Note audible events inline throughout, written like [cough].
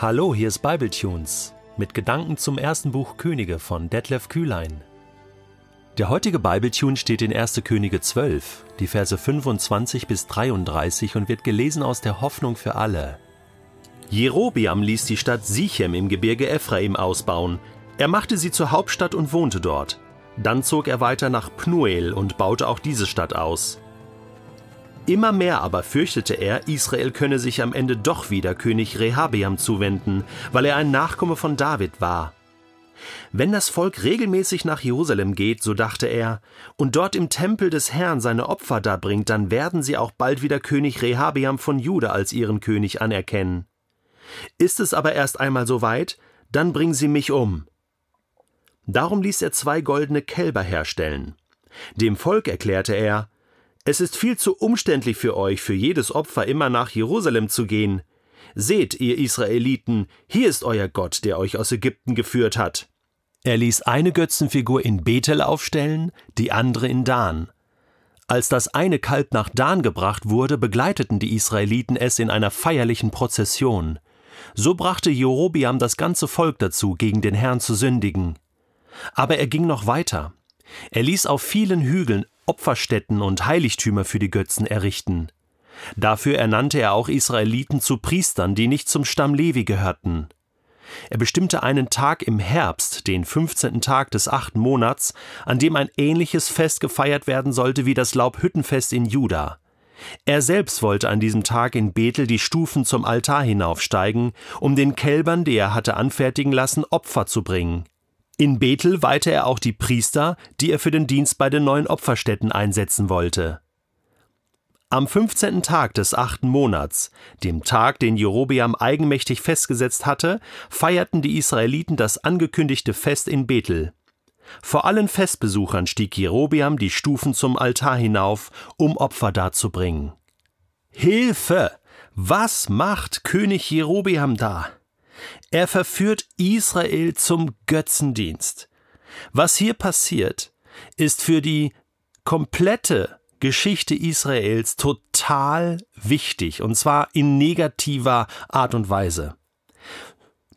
Hallo, hier ist Bibletunes mit Gedanken zum ersten Buch Könige von Detlef Kühlein. Der heutige Bibletune steht in 1. Könige 12, die Verse 25 bis 33 und wird gelesen aus der Hoffnung für alle. Jerobiam ließ die Stadt Sichem im Gebirge Ephraim ausbauen. Er machte sie zur Hauptstadt und wohnte dort. Dann zog er weiter nach Pnuel und baute auch diese Stadt aus. Immer mehr aber fürchtete er, Israel könne sich am Ende doch wieder König Rehabeam zuwenden, weil er ein Nachkomme von David war. Wenn das Volk regelmäßig nach Jerusalem geht, so dachte er, und dort im Tempel des Herrn seine Opfer darbringt, dann werden sie auch bald wieder König Rehabeam von Juda als ihren König anerkennen. Ist es aber erst einmal so weit, dann bringen sie mich um. Darum ließ er zwei goldene Kälber herstellen. Dem Volk erklärte er, es ist viel zu umständlich für euch, für jedes Opfer immer nach Jerusalem zu gehen. Seht, ihr Israeliten, hier ist euer Gott, der euch aus Ägypten geführt hat. Er ließ eine Götzenfigur in Bethel aufstellen, die andere in Dan. Als das eine Kalb nach Dan gebracht wurde, begleiteten die Israeliten es in einer feierlichen Prozession. So brachte Jerobiam das ganze Volk dazu, gegen den Herrn zu sündigen. Aber er ging noch weiter. Er ließ auf vielen Hügeln Opferstätten und Heiligtümer für die Götzen errichten. Dafür ernannte er auch Israeliten zu Priestern, die nicht zum Stamm Levi gehörten. Er bestimmte einen Tag im Herbst, den 15. Tag des achten Monats, an dem ein ähnliches Fest gefeiert werden sollte wie das Laubhüttenfest in Juda. Er selbst wollte an diesem Tag in Bethel die Stufen zum Altar hinaufsteigen, um den Kälbern, die er hatte anfertigen lassen, Opfer zu bringen. In Bethel weihte er auch die Priester, die er für den Dienst bei den neuen Opferstätten einsetzen wollte. Am 15. Tag des achten Monats, dem Tag, den Jerobeam eigenmächtig festgesetzt hatte, feierten die Israeliten das angekündigte Fest in Bethel. Vor allen Festbesuchern stieg Jerobeam die Stufen zum Altar hinauf, um Opfer darzubringen. Hilfe! Was macht König Jerobeam da? Er verführt Israel zum Götzendienst. Was hier passiert, ist für die komplette Geschichte Israels total wichtig, und zwar in negativer Art und Weise.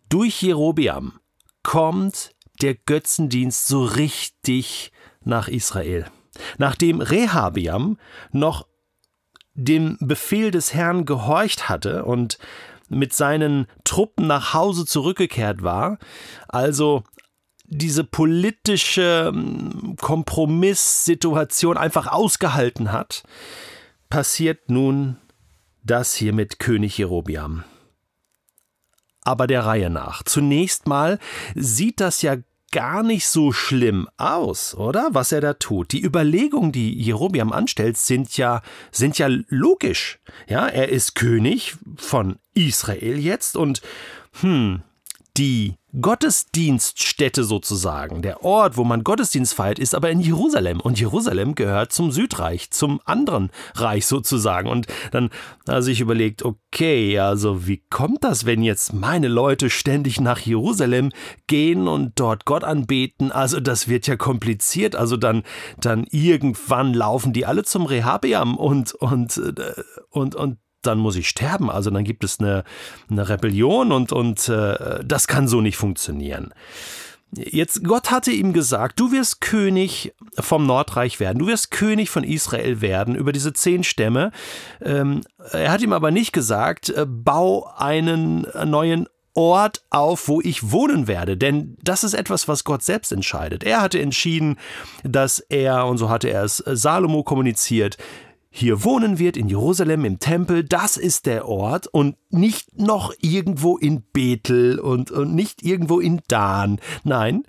Durch Jerobiam kommt der Götzendienst so richtig nach Israel. Nachdem Rehabiam noch dem Befehl des Herrn gehorcht hatte und mit seinen Truppen nach Hause zurückgekehrt war, also diese politische hm, Kompromisssituation einfach ausgehalten hat, passiert nun das hier mit König Jerobiam. Aber der Reihe nach. Zunächst mal sieht das ja gar nicht so schlimm aus, oder? Was er da tut. Die Überlegungen, die Jerobiam anstellt, sind ja, sind ja logisch. Ja, er ist König von Israel jetzt und, hm, die Gottesdienststätte sozusagen, der Ort, wo man Gottesdienst feiert, ist aber in Jerusalem. Und Jerusalem gehört zum Südreich, zum anderen Reich sozusagen. Und dann hat sich überlegt, okay, also wie kommt das, wenn jetzt meine Leute ständig nach Jerusalem gehen und dort Gott anbeten? Also das wird ja kompliziert. Also dann, dann irgendwann laufen die alle zum Rehabeam und, und, äh, und, und dann muss ich sterben. Also dann gibt es eine, eine Rebellion und, und äh, das kann so nicht funktionieren. Jetzt, Gott hatte ihm gesagt, du wirst König vom Nordreich werden, du wirst König von Israel werden über diese zehn Stämme. Ähm, er hat ihm aber nicht gesagt, äh, bau einen neuen Ort auf, wo ich wohnen werde. Denn das ist etwas, was Gott selbst entscheidet. Er hatte entschieden, dass er, und so hatte er es Salomo kommuniziert, hier wohnen wird in Jerusalem im Tempel, das ist der Ort und nicht noch irgendwo in Bethel und, und nicht irgendwo in Dan. Nein,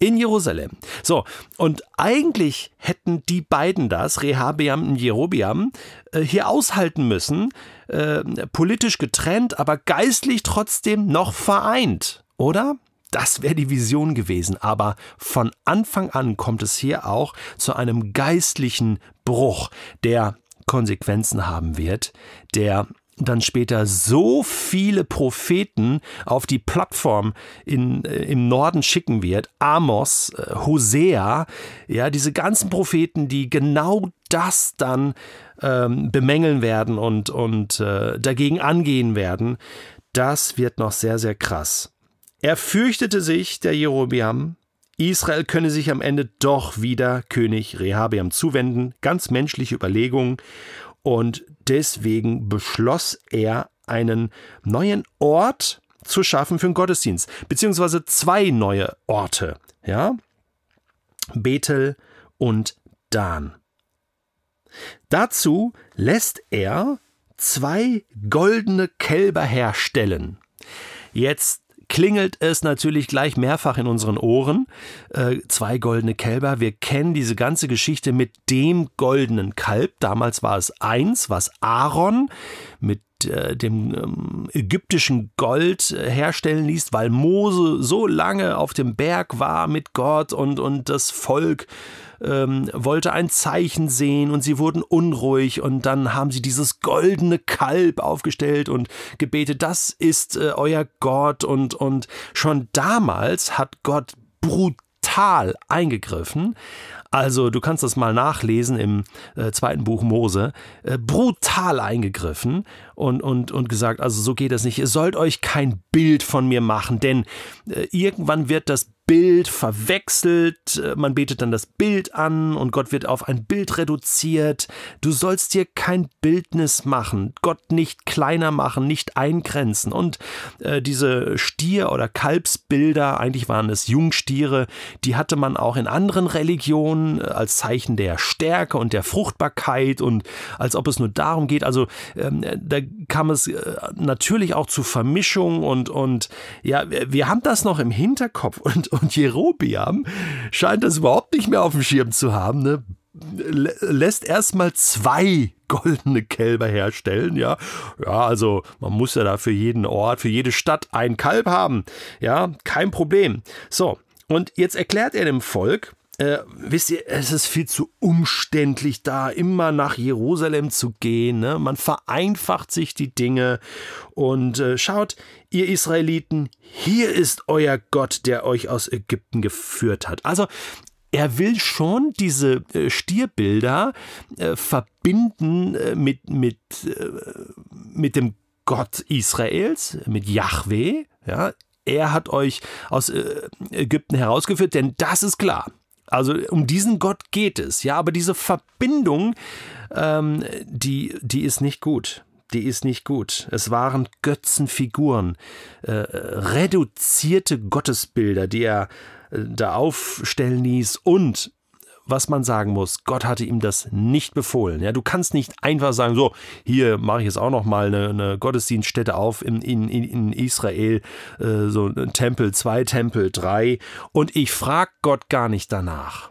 in Jerusalem. So, und eigentlich hätten die beiden das, Rehabeam und Jerobiam, äh, hier aushalten müssen, äh, politisch getrennt, aber geistlich trotzdem noch vereint, oder? Das wäre die Vision gewesen, aber von Anfang an kommt es hier auch zu einem geistlichen Bruch, der Konsequenzen haben wird, der dann später so viele Propheten auf die Plattform in, äh, im Norden schicken wird. Amos, äh, Hosea, ja, diese ganzen Propheten, die genau das dann ähm, bemängeln werden und, und äh, dagegen angehen werden, das wird noch sehr, sehr krass. Er fürchtete sich, der Jerobiam, Israel könne sich am Ende doch wieder König Rehabeam zuwenden, ganz menschliche Überlegungen, und deswegen beschloss er, einen neuen Ort zu schaffen für den Gottesdienst, beziehungsweise zwei neue Orte, ja, Bethel und Dan. Dazu lässt er zwei goldene Kälber herstellen. Jetzt klingelt es natürlich gleich mehrfach in unseren Ohren. Äh, zwei goldene Kälber. Wir kennen diese ganze Geschichte mit dem goldenen Kalb. Damals war es eins, was Aaron mit äh, dem ähm, ägyptischen Gold äh, herstellen ließ, weil Mose so lange auf dem Berg war mit Gott und, und das Volk ähm, wollte ein Zeichen sehen und sie wurden unruhig und dann haben sie dieses goldene Kalb aufgestellt und gebetet, das ist äh, euer Gott. Und, und schon damals hat Gott brutal eingegriffen. Also du kannst das mal nachlesen im äh, zweiten Buch Mose, äh, brutal eingegriffen und, und, und gesagt, also so geht das nicht, ihr sollt euch kein Bild von mir machen, denn äh, irgendwann wird das Bild verwechselt, äh, man betet dann das Bild an und Gott wird auf ein Bild reduziert. Du sollst dir kein Bildnis machen, Gott nicht kleiner machen, nicht eingrenzen. Und äh, diese Stier- oder Kalbsbilder, eigentlich waren es Jungstiere, die hatte man auch in anderen Religionen äh, als Zeichen der Stärke und der Fruchtbarkeit und als ob es nur darum geht. Also ähm, da kam es äh, natürlich auch zu Vermischung und, und ja, wir haben das noch im Hinterkopf und, und Jerobiam scheint das überhaupt nicht mehr auf dem Schirm zu haben, ne? lässt erstmal zwei goldene Kälber herstellen, ja. Ja, also man muss ja da für jeden Ort, für jede Stadt ein Kalb haben. Ja, kein Problem. So, und jetzt erklärt er dem Volk, äh, wisst ihr, es ist viel zu umständlich, da immer nach Jerusalem zu gehen. Ne? Man vereinfacht sich die Dinge. Und äh, schaut, ihr Israeliten, hier ist euer Gott, der euch aus Ägypten geführt hat. Also er will schon diese äh, Stierbilder äh, verbinden äh, mit, mit, mit dem Gott Israels, mit Yahweh. Ja, er hat euch aus Ägypten herausgeführt, denn das ist klar. Also um diesen Gott geht es, ja, aber diese Verbindung, ähm, die, die ist nicht gut. Die ist nicht gut. Es waren Götzenfiguren, äh, reduzierte Gottesbilder, die er äh, da aufstellen ließ und was man sagen muss, Gott hatte ihm das nicht befohlen. Ja, du kannst nicht einfach sagen, so, hier mache ich jetzt auch noch mal eine, eine Gottesdienststätte auf in, in, in Israel, äh, so ein Tempel, zwei Tempel, drei, und ich frage Gott gar nicht danach.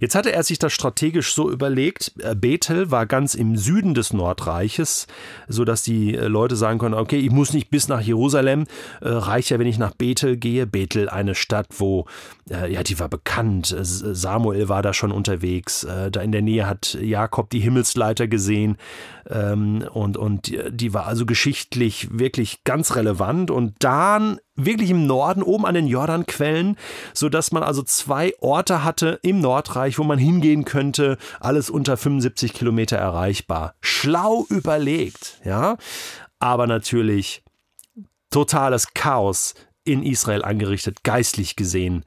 Jetzt hatte er sich das strategisch so überlegt. Äh, Bethel war ganz im Süden des Nordreiches, sodass die äh, Leute sagen können: Okay, ich muss nicht bis nach Jerusalem, äh, reicht ja, wenn ich nach Bethel gehe. Bethel, eine Stadt, wo, ja, die war bekannt. Samuel war da schon unterwegs. Da in der Nähe hat Jakob die Himmelsleiter gesehen. Ähm, und, und die war also geschichtlich wirklich ganz relevant. Und dann wirklich im Norden, oben an den Jordanquellen, sodass man also zwei Orte hatte im Nordreich, wo man hingehen könnte, alles unter 75 Kilometer erreichbar. Schlau überlegt, ja, aber natürlich totales Chaos in Israel angerichtet, geistlich gesehen.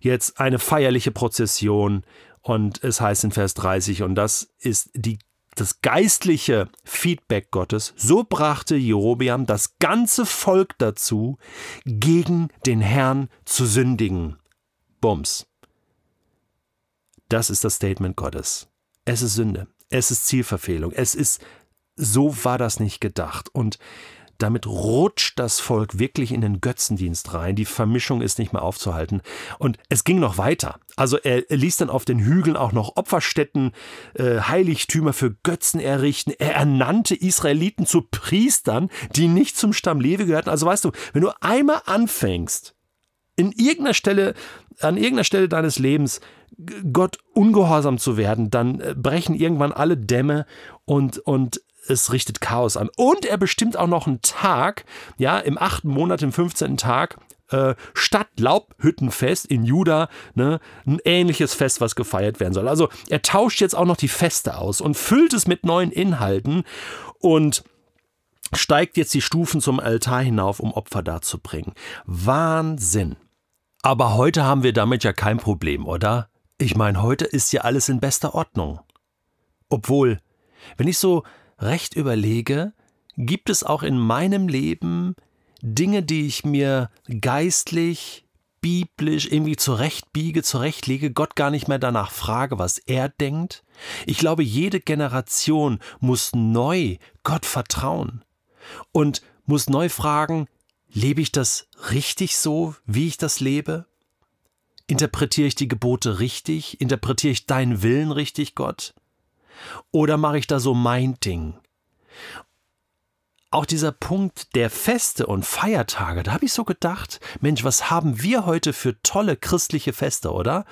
Jetzt eine feierliche Prozession und es heißt in Vers 30, und das ist die das geistliche Feedback Gottes, so brachte Jerobeam das ganze Volk dazu, gegen den Herrn zu sündigen. Bums. Das ist das Statement Gottes. Es ist Sünde. Es ist Zielverfehlung. Es ist, so war das nicht gedacht. Und damit rutscht das Volk wirklich in den Götzendienst rein. Die Vermischung ist nicht mehr aufzuhalten. Und es ging noch weiter. Also er ließ dann auf den Hügeln auch noch Opferstätten, äh, Heiligtümer für Götzen errichten. Er ernannte Israeliten zu Priestern, die nicht zum Stamm Levi gehörten. Also weißt du, wenn du einmal anfängst, in irgendeiner Stelle, an irgendeiner Stelle deines Lebens Gott ungehorsam zu werden, dann äh, brechen irgendwann alle Dämme und, und es richtet Chaos an. Und er bestimmt auch noch einen Tag, ja, im achten Monat, im 15. Tag, äh, statt Laubhüttenfest in Juda ne, ein ähnliches Fest, was gefeiert werden soll. Also er tauscht jetzt auch noch die Feste aus und füllt es mit neuen Inhalten und steigt jetzt die Stufen zum Altar hinauf, um Opfer darzubringen. Wahnsinn. Aber heute haben wir damit ja kein Problem, oder? Ich meine, heute ist ja alles in bester Ordnung. Obwohl, wenn ich so recht überlege, gibt es auch in meinem Leben Dinge, die ich mir geistlich, biblisch irgendwie zurechtbiege, zurechtlege, Gott gar nicht mehr danach frage, was er denkt? Ich glaube, jede Generation muss neu Gott vertrauen und muss neu fragen, lebe ich das richtig so, wie ich das lebe? Interpretiere ich die Gebote richtig? Interpretiere ich deinen Willen richtig, Gott? Oder mache ich da so mein Ding? Auch dieser Punkt der Feste und Feiertage, da habe ich so gedacht, Mensch, was haben wir heute für tolle christliche Feste, oder?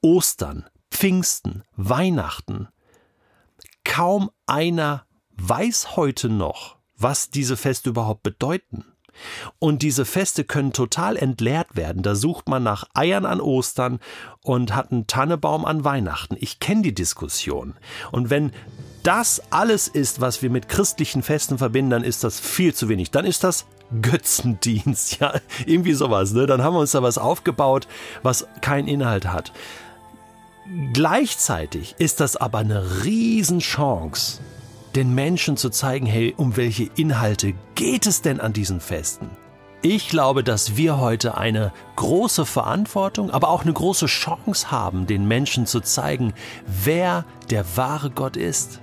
Ostern, Pfingsten, Weihnachten. Kaum einer weiß heute noch, was diese Feste überhaupt bedeuten. Und diese Feste können total entleert werden. Da sucht man nach Eiern an Ostern und hat einen Tannebaum an Weihnachten. Ich kenne die Diskussion. Und wenn das alles ist, was wir mit christlichen Festen verbinden, dann ist das viel zu wenig. Dann ist das Götzendienst, [laughs] ja, irgendwie sowas. Ne? Dann haben wir uns da was aufgebaut, was keinen Inhalt hat. Gleichzeitig ist das aber eine Riesenchance, den Menschen zu zeigen, hey, um welche Inhalte geht es denn an diesen Festen? Ich glaube, dass wir heute eine große Verantwortung, aber auch eine große Chance haben, den Menschen zu zeigen, wer der wahre Gott ist.